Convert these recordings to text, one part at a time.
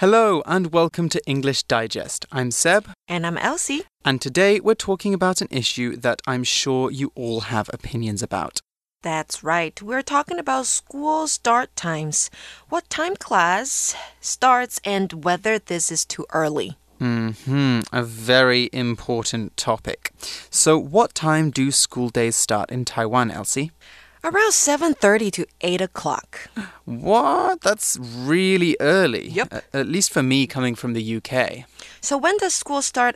Hello and welcome to English Digest. I'm Seb. And I'm Elsie. And today we're talking about an issue that I'm sure you all have opinions about. That's right. We're talking about school start times. What time class starts and whether this is too early. Hmm, a very important topic. So, what time do school days start in Taiwan, Elsie? Around 7:30 to 8 o'clock. What? That's really early. Yep. A- at least for me coming from the UK. So when does school start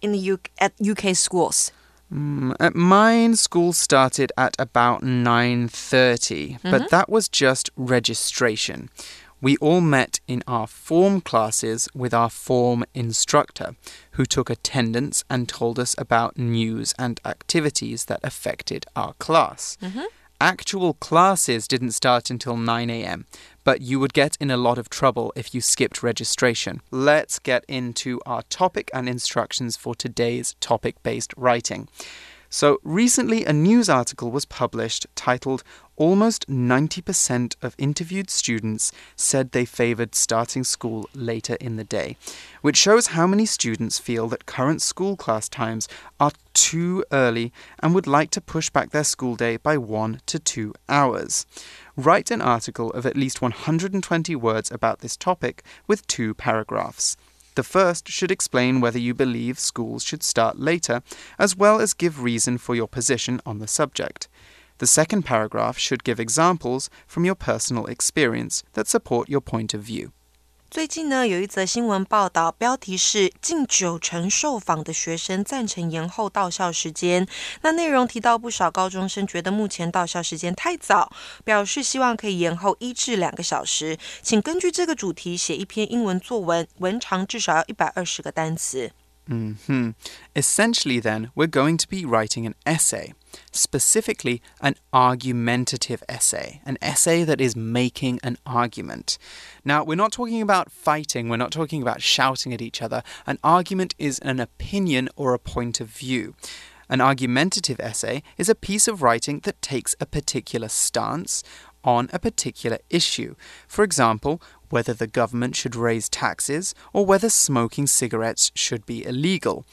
in the UK, at UK schools? Mm, at mine, school started at about 9:30, but that was just registration. We all met in our form classes with our form instructor, who took attendance and told us about news and activities that affected our class. Actual classes didn't start until 9 a.m., but you would get in a lot of trouble if you skipped registration. Let's get into our topic and instructions for today's topic based writing. So, recently a news article was published titled Almost 90% of interviewed students said they favored starting school later in the day, which shows how many students feel that current school class times are too early and would like to push back their school day by one to two hours. Write an article of at least 120 words about this topic with two paragraphs. The first should explain whether you believe schools should start later, as well as give reason for your position on the subject. The second paragraph should give examples from your personal experience that support your point of view. 最近呢，有一则新闻报道，标题是近九成受访的学生赞成延后到校时间。那内容提到不少高中生觉得目前到校时间太早，表示希望可以延后一至两个小时。请根据这个主题写一篇英文作文，文长至少要一百二十个单词。Hmm Essentially, then, we're going to be writing an essay, specifically an argumentative essay, an essay that is making an argument. Now, we're not talking about fighting, we're not talking about shouting at each other. An argument is an opinion or a point of view. An argumentative essay is a piece of writing that takes a particular stance on a particular issue. For example, whether the government should raise taxes or whether smoking cigarettes should be illegal.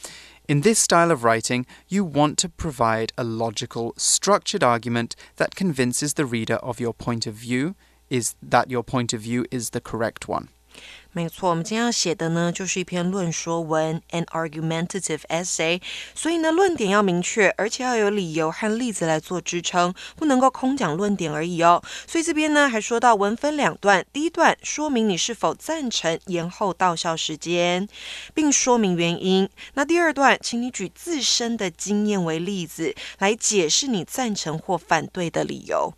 In this style of writing, you want to provide a logical, structured argument that convinces the reader of your point of view is that your point of view is the correct one. 没错，我们今天要写的呢，就是一篇论说文，an argumentative essay。所以呢，论点要明确，而且要有理由和例子来做支撑，不能够空讲论点而已哦。所以这边呢，还说到文分两段，第一段说明你是否赞成延后到校时间，并说明原因。那第二段，请你举自身的经验为例子，来解释你赞成或反对的理由。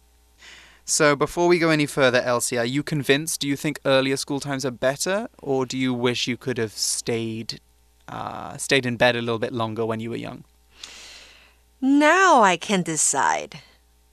So, before we go any further, Elsie, are you convinced? Do you think earlier school times are better, or do you wish you could have stayed, uh, stayed in bed a little bit longer when you were young? Now I can decide.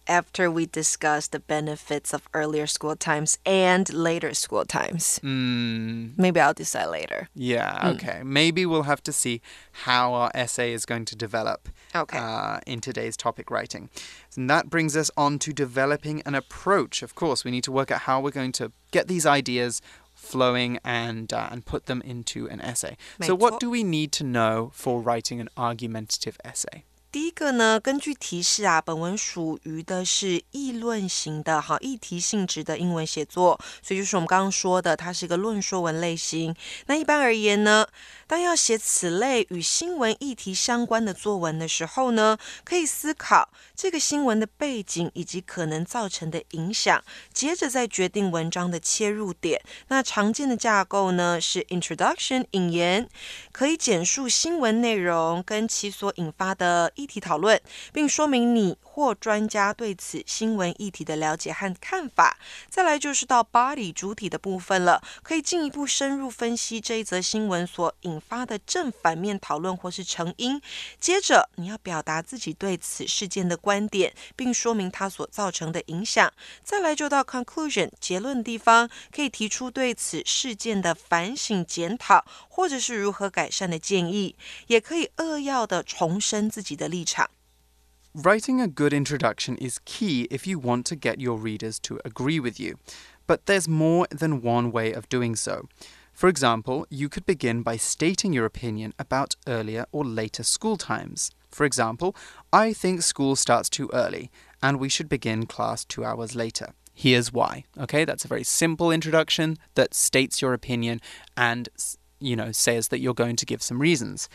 After we discuss the benefits of earlier school times and later school times. Mm, Maybe I'll decide later. yeah, okay. Maybe we'll have to see how our essay is going to develop Okay. uh, in today's topic writing. And that brings us on to developing an approach. Of course, we need to work out how we're going to get these ideas flowing and uh, and put them into an essay. So, what do we need to know for writing an argumentative essay? 第一个呢，根据提示啊，本文属于的是议论型的哈议题性质的英文写作，所以就是我们刚刚说的，它是一个论说文类型。那一般而言呢，当要写此类与新闻议题相关的作文的时候呢，可以思考这个新闻的背景以及可能造成的影响，接着再决定文章的切入点。那常见的架构呢是 introduction 引言，可以简述新闻内容跟其所引发的议题讨论，并说明你或专家对此新闻议题的了解和看法。再来就是到 body 主体的部分了，可以进一步深入分析这一则新闻所引发的正反面讨论或是成因。接着你要表达自己对此事件的观点，并说明它所造成的影响。再来就到 conclusion 结论地方，可以提出对此事件的反省检讨，或者是如何改善的建议，也可以扼要的重申自己的 Writing a good introduction is key if you want to get your readers to agree with you. But there's more than one way of doing so. For example, you could begin by stating your opinion about earlier or later school times. For example, I think school starts too early and we should begin class two hours later. Here's why. Okay, that's a very simple introduction that states your opinion and, you know, says that you're going to give some reasons.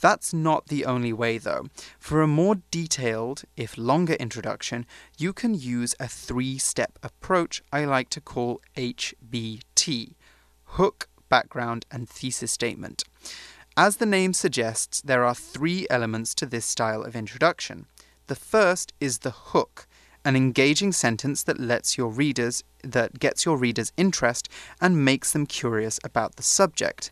That's not the only way, though. For a more detailed, if longer introduction, you can use a three step approach I like to call HBT hook, background, and thesis statement. As the name suggests, there are three elements to this style of introduction. The first is the hook, an engaging sentence that lets your readers that gets your readers interest and makes them curious about the subject.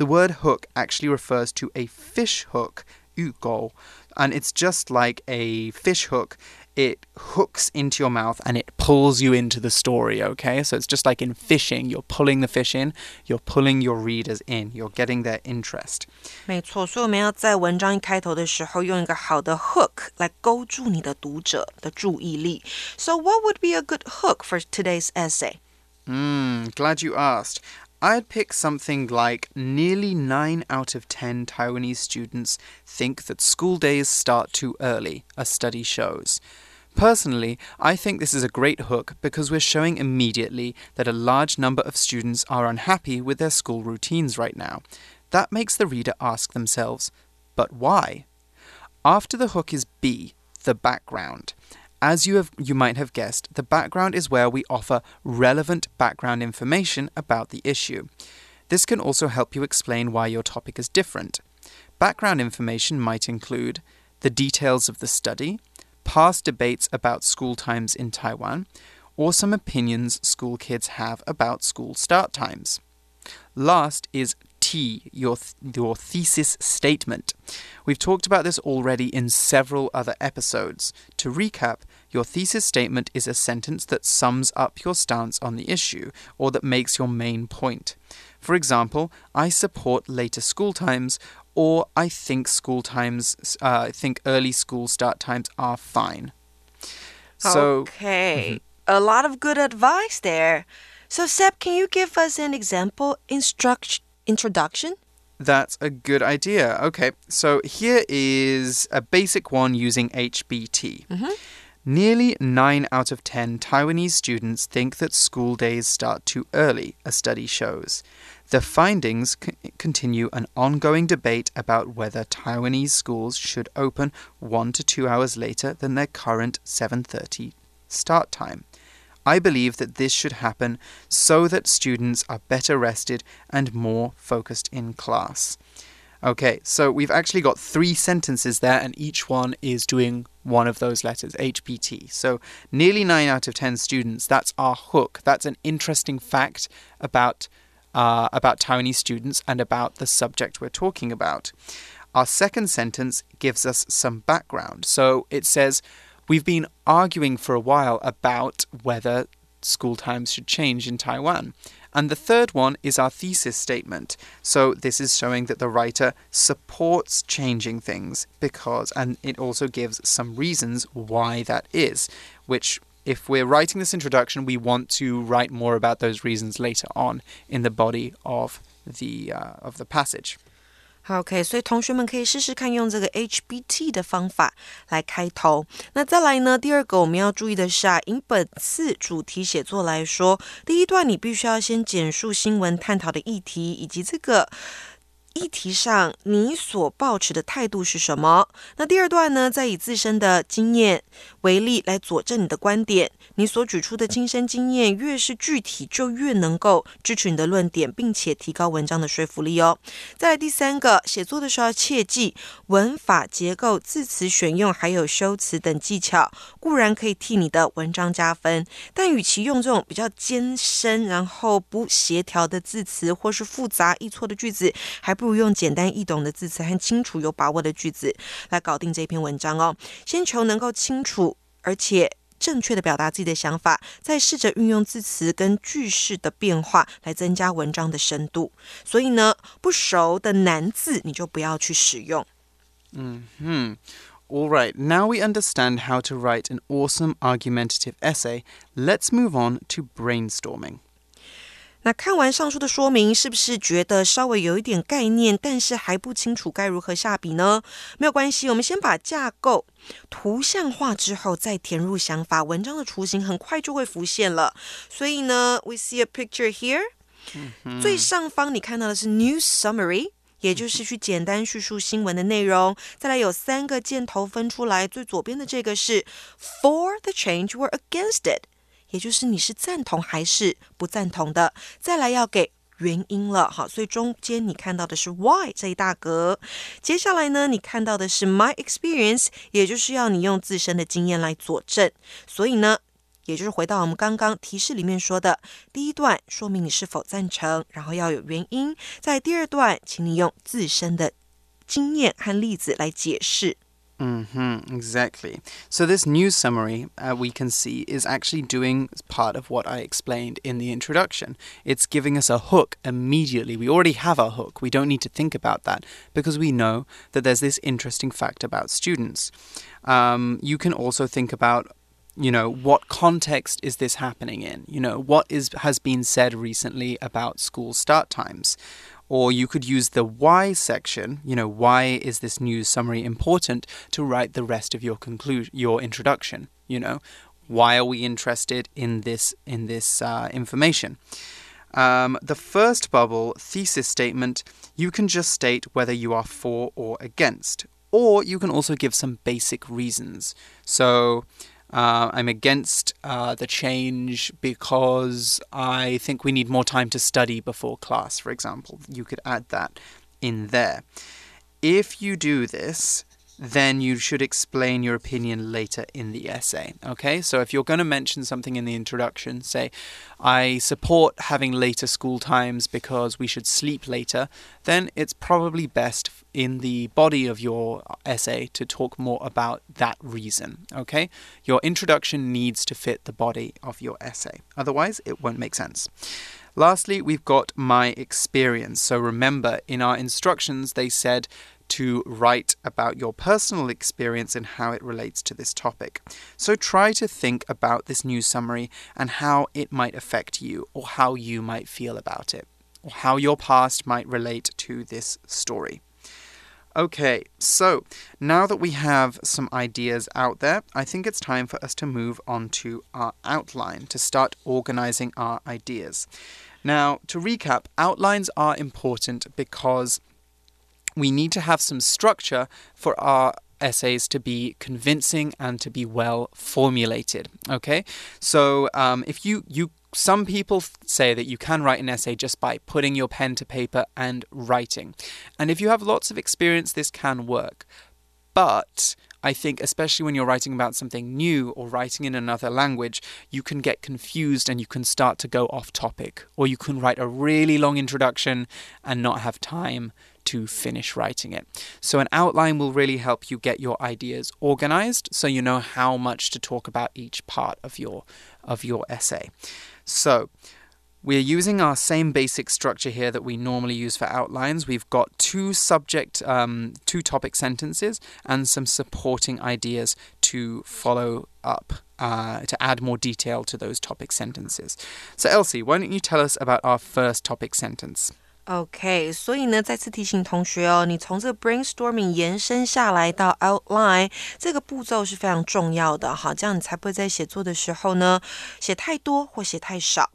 The word hook actually refers to a fish hook, 鱼钩, and it's just like a fish hook it hooks into your mouth and it pulls you into the story, okay? So it's just like in fishing, you're pulling the fish in, you're pulling your readers in, you're getting their interest. 没错，所以我们要在文章一开头的时候用一个好的 hook 来勾住你的读者的注意力。So what would be a good hook for today's essay? Hmm, glad you asked. I'd pick something like nearly 9 out of 10 Taiwanese students think that school days start too early, a study shows. Personally, I think this is a great hook because we're showing immediately that a large number of students are unhappy with their school routines right now. That makes the reader ask themselves, but why? After the hook is B, the background. As you, have, you might have guessed, the background is where we offer relevant background information about the issue. This can also help you explain why your topic is different. Background information might include the details of the study, past debates about school times in Taiwan, or some opinions school kids have about school start times. Last is T, your, th- your thesis statement. We've talked about this already in several other episodes. To recap, your thesis statement is a sentence that sums up your stance on the issue or that makes your main point. For example, I support later school times, or I think school times, uh, I think early school start times are fine. So, okay, mm-hmm. a lot of good advice there. So, Seb, can you give us an example instruct introduction? That's a good idea. Okay, so here is a basic one using HBT. Mm -hmm. Nearly 9 out of 10 Taiwanese students think that school days start too early, a study shows. The findings continue an ongoing debate about whether Taiwanese schools should open 1 to 2 hours later than their current 7:30 start time. I believe that this should happen so that students are better rested and more focused in class. Okay, so we've actually got three sentences there, and each one is doing one of those letters, HBT. So nearly 9 out of 10 students, that's our hook. That's an interesting fact about, uh, about Taiwanese students and about the subject we're talking about. Our second sentence gives us some background. So it says, We've been arguing for a while about whether school times should change in Taiwan. And the third one is our thesis statement. So this is showing that the writer supports changing things because, and it also gives some reasons why that is, which if we're writing this introduction, we want to write more about those reasons later on in the body of the uh, of the passage. 好 OK，所以同学们可以试试看用这个 HBT 的方法来开头。那再来呢？第二个我们要注意的是啊，以本次主题写作来说，第一段你必须要先简述新闻探讨的议题以及这个。议题上，你所抱持的态度是什么？那第二段呢？再以自身的经验为例来佐证你的观点。你所举出的亲身经验越是具体，就越能够支持你的论点，并且提高文章的说服力哦。再来第三个，写作的时候切记文法、结构、字词选用，还有修辞等技巧，固然可以替你的文章加分，但与其用这种比较艰深、然后不协调的字词，或是复杂易错的句子，还不如用简单易懂的字词和清楚有把握的句子来搞定这篇文章哦。先求能够清楚而且正确的表达自己的想法，再试着运用字词跟句式的变化来增加文章的深度。所以呢，不熟的难字你就不要去使用。嗯哼。All right, now we understand how to write an awesome argumentative essay. Let's move on to brainstorming. 那看完上述的说明，是不是觉得稍微有一点概念，但是还不清楚该如何下笔呢？没有关系，我们先把架构图像化之后，再填入想法，文章的雏形很快就会浮现了。所以呢，we see a picture here，最上方你看到的是 news summary。也就是去简单叙述新闻的内容。再来有三个箭头分出来，最左边的这个是 for the change or against it，也就是你是赞同还是不赞同的。再来要给原因了，好，所以中间你看到的是 why 这一大格。接下来呢，你看到的是 my experience，也就是要你用自身的经验来佐证。所以呢。也就是回到我们刚刚提示里面说的，第一段说明你是否赞成，然后要有原因；在第二段，请你用自身的经验和例子来解释。Mm-hmm, exactly. So this news summary uh, we can see is actually doing part of what I explained in the introduction. It's giving us a hook immediately. We already have our hook. We don't need to think about that because we know that there's this interesting fact about students. Um, you can also think about you know what context is this happening in you know what is has been said recently about school start times or you could use the why section you know why is this news summary important to write the rest of your conclusion your introduction you know? Why are we interested in this in this uh, information? Um, the first bubble thesis statement you can just state whether you are for or against or you can also give some basic reasons. So uh, I'm against uh, the change because I think we need more time to study before class, for example. You could add that in there. If you do this, then you should explain your opinion later in the essay. Okay, so if you're going to mention something in the introduction, say, I support having later school times because we should sleep later, then it's probably best in the body of your essay to talk more about that reason. Okay, your introduction needs to fit the body of your essay, otherwise, it won't make sense. Lastly, we've got my experience. So remember, in our instructions, they said to write about your personal experience and how it relates to this topic. So try to think about this news summary and how it might affect you or how you might feel about it or how your past might relate to this story. Okay, so now that we have some ideas out there, I think it's time for us to move on to our outline to start organizing our ideas. Now, to recap, outlines are important because we need to have some structure for our essays to be convincing and to be well formulated. Okay, so um, if you you some people say that you can write an essay just by putting your pen to paper and writing, and if you have lots of experience, this can work. But I think, especially when you're writing about something new or writing in another language, you can get confused and you can start to go off topic, or you can write a really long introduction and not have time to finish writing it. So, an outline will really help you get your ideas organized so you know how much to talk about each part of your, of your essay. So, we're using our same basic structure here that we normally use for outlines. We've got two subject, um, two topic sentences, and some supporting ideas to follow up, uh, to add more detail to those topic sentences. So, Elsie, why don't you tell us about our first topic sentence? OK，所以呢，再次提醒同学哦，你从这个 brainstorming 延伸下来到 outline 这个步骤是非常重要的哈，这样你才不会在写作的时候呢写太多或写太少。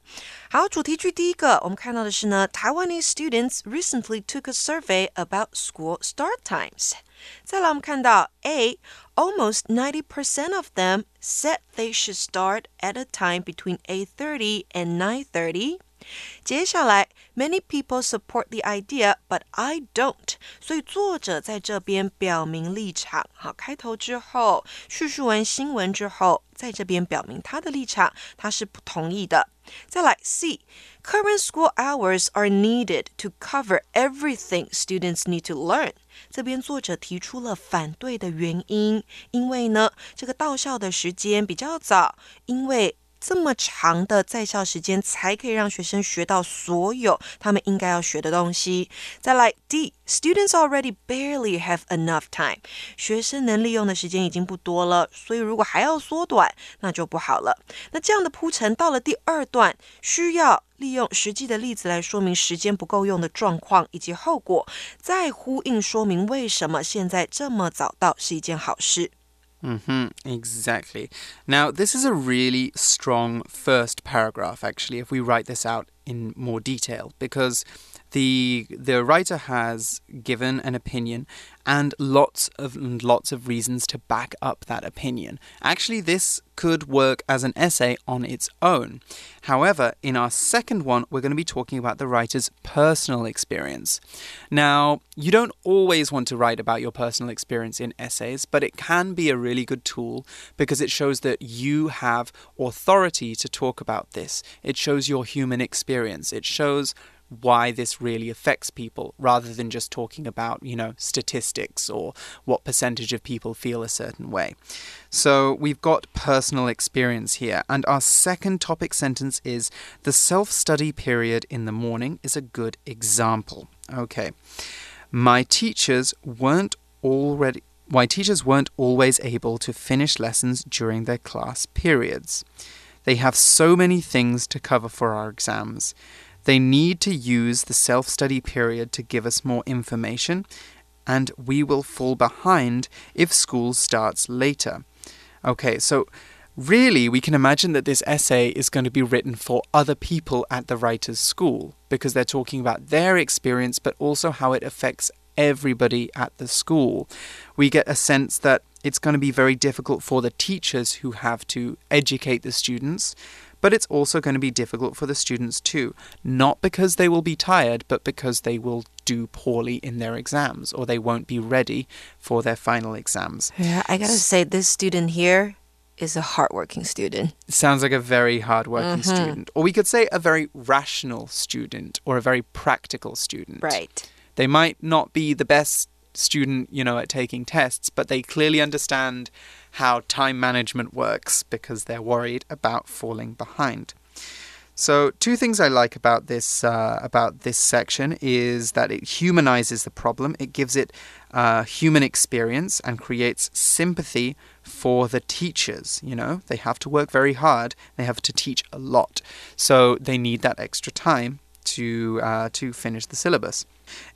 好，主题句第一个，我们看到的是呢，Taiwanese students recently took a survey about school start times。再来，我们看到 A，almost ninety percent of them said they should start at a time between eight thirty and nine thirty。 接下来，Many people support the idea, but I don't。所以作者在这边表明立场。好，开头之后叙述完新闻之后，在这边表明他的立场，他是不同意的。再来，C，current school hours are needed to cover everything students need to learn。这边作者提出了反对的原因，因为呢，这个到校的时间比较早，因为。这么长的在校时间，才可以让学生学到所有他们应该要学的东西。再来，D，students already barely have enough time，学生能利用的时间已经不多了，所以如果还要缩短，那就不好了。那这样的铺陈到了第二段，需要利用实际的例子来说明时间不够用的状况以及后果，再呼应说明为什么现在这么早到是一件好事。Mm-hmm, exactly. Now, this is a really strong first paragraph, actually, if we write this out in more detail, because the the writer has given an opinion and lots of lots of reasons to back up that opinion. Actually, this could work as an essay on its own. However, in our second one, we're going to be talking about the writer's personal experience. Now, you don't always want to write about your personal experience in essays, but it can be a really good tool because it shows that you have authority to talk about this. It shows your human experience. It shows why this really affects people rather than just talking about, you know, statistics or what percentage of people feel a certain way. So we've got personal experience here. And our second topic sentence is the self study period in the morning is a good example. Okay. My teachers weren't already. My teachers weren't always able to finish lessons during their class periods. They have so many things to cover for our exams. They need to use the self study period to give us more information, and we will fall behind if school starts later. Okay, so really, we can imagine that this essay is going to be written for other people at the writer's school because they're talking about their experience, but also how it affects everybody at the school. We get a sense that it's going to be very difficult for the teachers who have to educate the students but it's also going to be difficult for the students too. Not because they will be tired, but because they will do poorly in their exams or they won't be ready for their final exams. Yeah, I gotta say, this student here is a hardworking student. Sounds like a very hardworking mm -hmm. student. Or we could say a very rational student or a very practical student. Right. They might not be the best student, you know, at taking tests, but they clearly understand how time management works because they're worried about falling behind. So, two things I like about this uh, about this section is that it humanizes the problem. It gives it uh, human experience and creates sympathy for the teachers. You know, they have to work very hard. They have to teach a lot, so they need that extra time to uh, to finish the syllabus.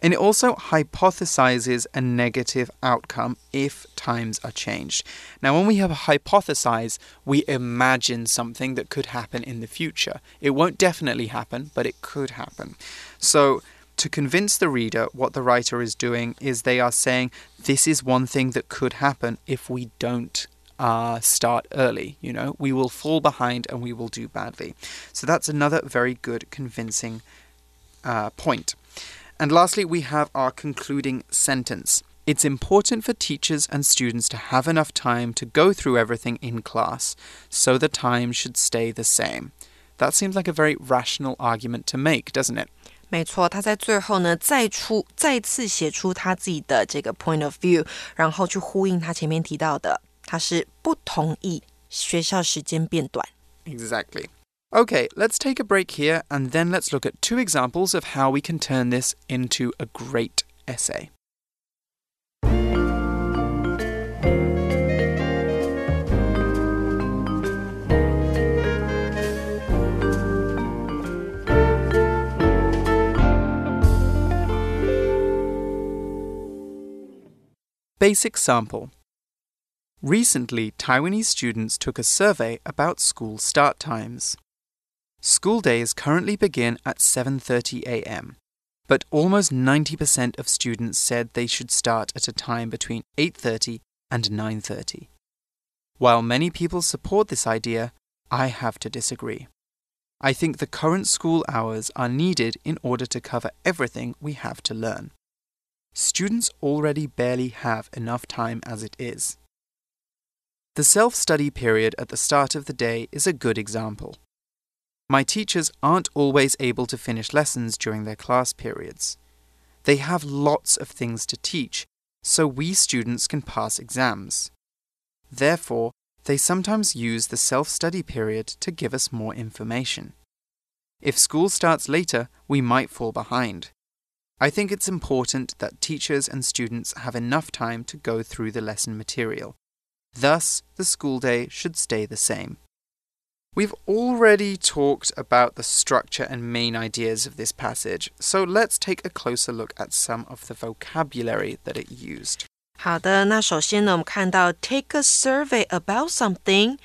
And it also hypothesizes a negative outcome if times are changed. Now, when we have a hypothesize, we imagine something that could happen in the future. It won't definitely happen, but it could happen. So, to convince the reader, what the writer is doing is they are saying this is one thing that could happen if we don't uh, start early. You know, we will fall behind and we will do badly. So that's another very good convincing uh, point. And lastly, we have our concluding sentence. It's important for teachers and students to have enough time to go through everything in class, so the time should stay the same. That seems like a very rational argument to make, doesn't it? 没错，他在最后呢，再出再次写出他自己的这个 point of view，然后去呼应他前面提到的，他是不同意学校时间变短。Exactly. Okay, let's take a break here and then let's look at two examples of how we can turn this into a great essay. Basic sample. Recently, Taiwanese students took a survey about school start times. School days currently begin at 7:30 a.m. But almost 90% of students said they should start at a time between 8:30 and 9:30. While many people support this idea, I have to disagree. I think the current school hours are needed in order to cover everything we have to learn. Students already barely have enough time as it is. The self study period at the start of the day is a good example. My teachers aren't always able to finish lessons during their class periods. They have lots of things to teach, so we students can pass exams. Therefore, they sometimes use the self study period to give us more information. If school starts later, we might fall behind. I think it's important that teachers and students have enough time to go through the lesson material. Thus, the school day should stay the same. We've already talked about the structure and main ideas of this passage, so let's take a closer look at some of the vocabulary that it used. 好的，那首先呢，我们看到 take a survey about something。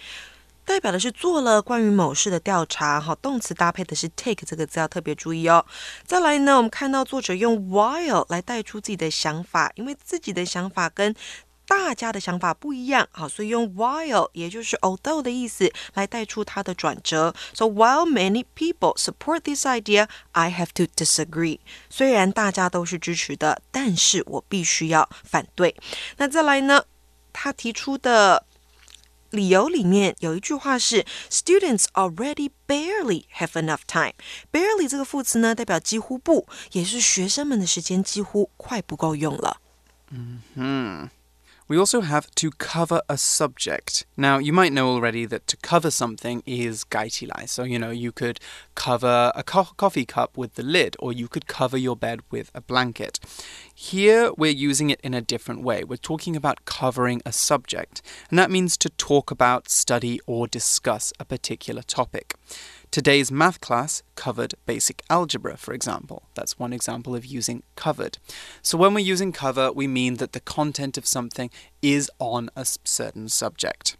代表的是做了关于某事的调查，好，动词搭配的是 take 这个字要特别注意哦。再来呢，我们看到作者用 while 来带出自己的想法，因为自己的想法跟 大家的想法不一样，好，所以用 while 也就是 although 的意思来带出它的转折。So while many people support this idea, I have to disagree。虽然大家都是支持的，但是我必须要反对。那再来呢，他提出的理由里面有一句话是 “Students already barely have enough time”。barely 这个副词呢，代表几乎不，也是学生们的时间几乎快不够用了。嗯哼。 We also have to cover a subject. Now, you might know already that to cover something is gaitilai. So, you know, you could cover a co coffee cup with the lid, or you could cover your bed with a blanket. Here, we're using it in a different way. We're talking about covering a subject, and that means to talk about, study, or discuss a particular topic. Today's math class covered basic algebra, for example. That's one example of using covered. So when we're using cover, we mean that the content of something is on a certain subject.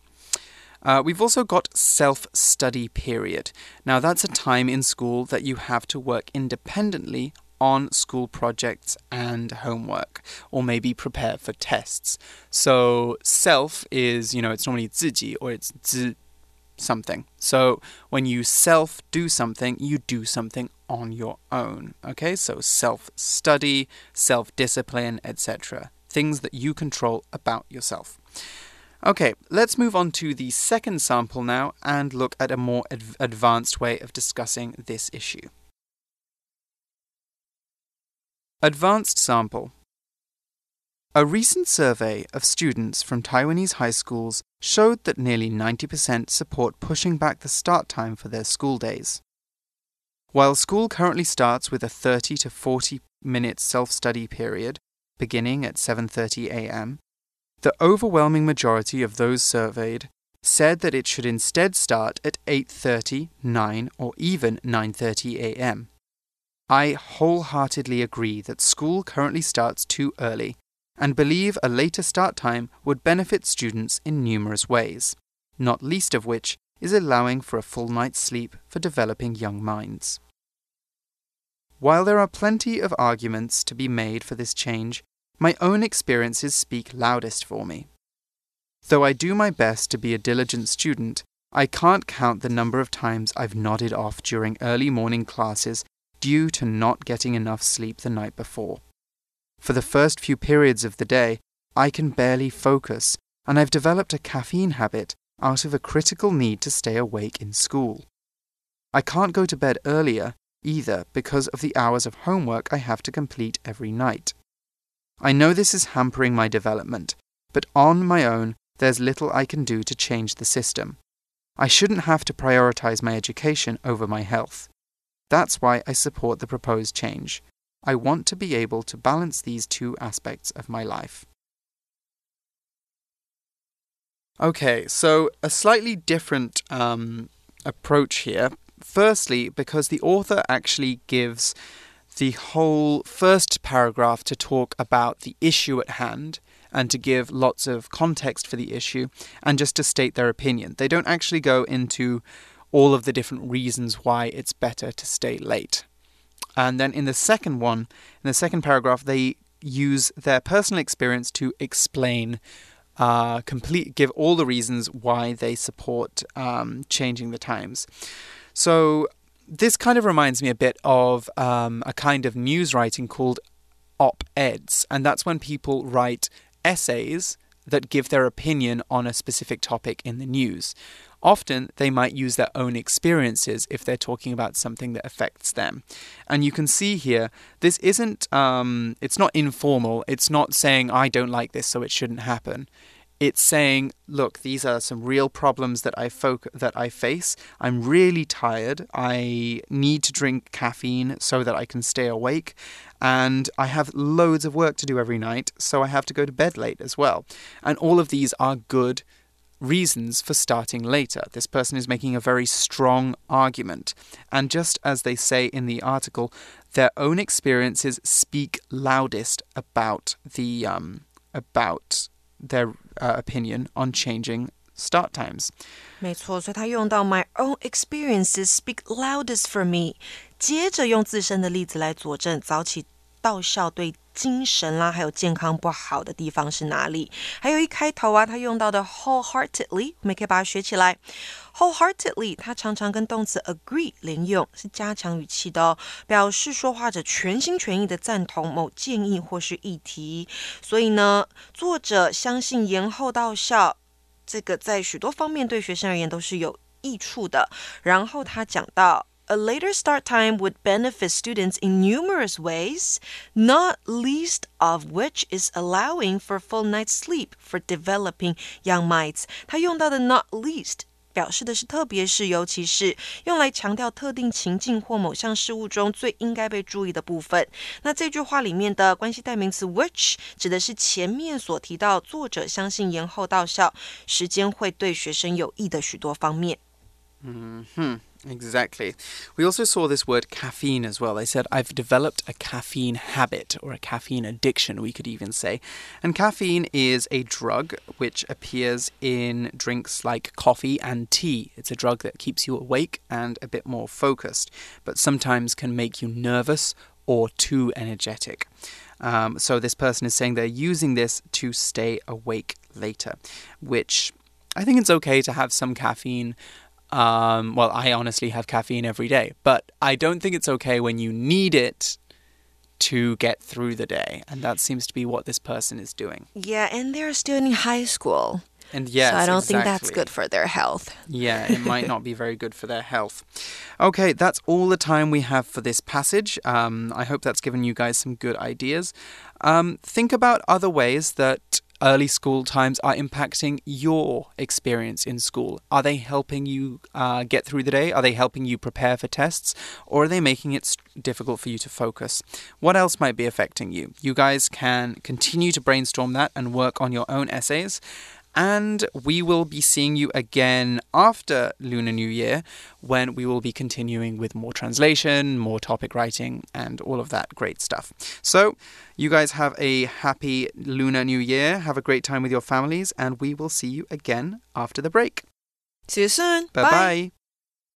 Uh, we've also got self study period. Now, that's a time in school that you have to work independently on school projects and homework, or maybe prepare for tests. So, self is, you know, it's normally 自己 or it's 自 something. So when you self do something, you do something on your own. Okay, so self study, self discipline, etc. Things that you control about yourself. Okay, let's move on to the second sample now and look at a more adv advanced way of discussing this issue. Advanced sample. A recent survey of students from Taiwanese high schools showed that nearly 90% support pushing back the start time for their school days. While school currently starts with a 30 to 40 minute self-study period beginning at 7:30 a.m., the overwhelming majority of those surveyed said that it should instead start at 8:30, 9, or even 9:30 a.m. I wholeheartedly agree that school currently starts too early and believe a later start time would benefit students in numerous ways, not least of which is allowing for a full night's sleep for developing young minds. While there are plenty of arguments to be made for this change, my own experiences speak loudest for me. Though I do my best to be a diligent student, I can't count the number of times I've nodded off during early morning classes due to not getting enough sleep the night before. For the first few periods of the day, I can barely focus, and I've developed a caffeine habit out of a critical need to stay awake in school. I can't go to bed earlier either because of the hours of homework I have to complete every night. I know this is hampering my development, but on my own, there's little I can do to change the system. I shouldn't have to prioritize my education over my health. That's why I support the proposed change. I want to be able to balance these two aspects of my life. Okay, so a slightly different um, approach here. Firstly, because the author actually gives the whole first paragraph to talk about the issue at hand and to give lots of context for the issue and just to state their opinion. They don't actually go into all of the different reasons why it's better to stay late. And then in the second one, in the second paragraph, they use their personal experience to explain, uh, complete, give all the reasons why they support um, changing the times. So this kind of reminds me a bit of um, a kind of news writing called op eds, and that's when people write essays that give their opinion on a specific topic in the news. Often they might use their own experiences if they're talking about something that affects them. And you can see here, this isn't, um, it's not informal. It's not saying, I don't like this, so it shouldn't happen. It's saying, look, these are some real problems that I foc- that I face. I'm really tired. I need to drink caffeine so that I can stay awake, and I have loads of work to do every night, so I have to go to bed late as well. And all of these are good reasons for starting later. This person is making a very strong argument. And just as they say in the article, their own experiences speak loudest about the um, about their uh, opinion on changing start times. 没错，所以他用到 my own experiences speak loudest for me，接着用自身的例子来佐证早起到校对 精神啦，还有健康不好的地方是哪里？还有一开头啊，他用到的 wholeheartedly，我们可以把它学起来。wholeheartedly，它常常跟动词 agree 连用，是加强语气的哦，表示说话者全心全意的赞同某建议或是议题。所以呢，作者相信延后到校。这个在许多方面对学生而言都是有益处的。然后他讲到。A later start time would benefit students in numerous ways, not least of which is allowing for full night's sleep for developing young minds. 他用到的 not least 表示的是特别是，尤其是用来强调特定情境或某项事物中最应该被注意的部分。那这句话里面的关系代名词 which 指的是前面所提到，作者相信延后到校时间会对学生有益的许多方面。嗯哼。 Exactly. We also saw this word caffeine as well. They said, I've developed a caffeine habit or a caffeine addiction, we could even say. And caffeine is a drug which appears in drinks like coffee and tea. It's a drug that keeps you awake and a bit more focused, but sometimes can make you nervous or too energetic. Um, so, this person is saying they're using this to stay awake later, which I think it's okay to have some caffeine um, well, I honestly have caffeine every day, but I don't think it's okay when you need it to get through the day. And that seems to be what this person is doing. Yeah, and they're still in high school. And yes, so I don't exactly. think that's good for their health. Yeah, it might not be very good for their health. Okay, that's all the time we have for this passage. Um, I hope that's given you guys some good ideas. Um, think about other ways that early school times are impacting your experience in school? Are they helping you uh, get through the day? Are they helping you prepare for tests? Or are they making it difficult for you to focus? What else might be affecting you? You guys can continue to brainstorm that and work on your own essays. And we will be seeing you again after Lunar New Year when we will be continuing with more translation, more topic writing, and all of that great stuff. So, you guys have a happy Lunar New Year. Have a great time with your families, and we will see you again after the break. See you soon. Bye bye.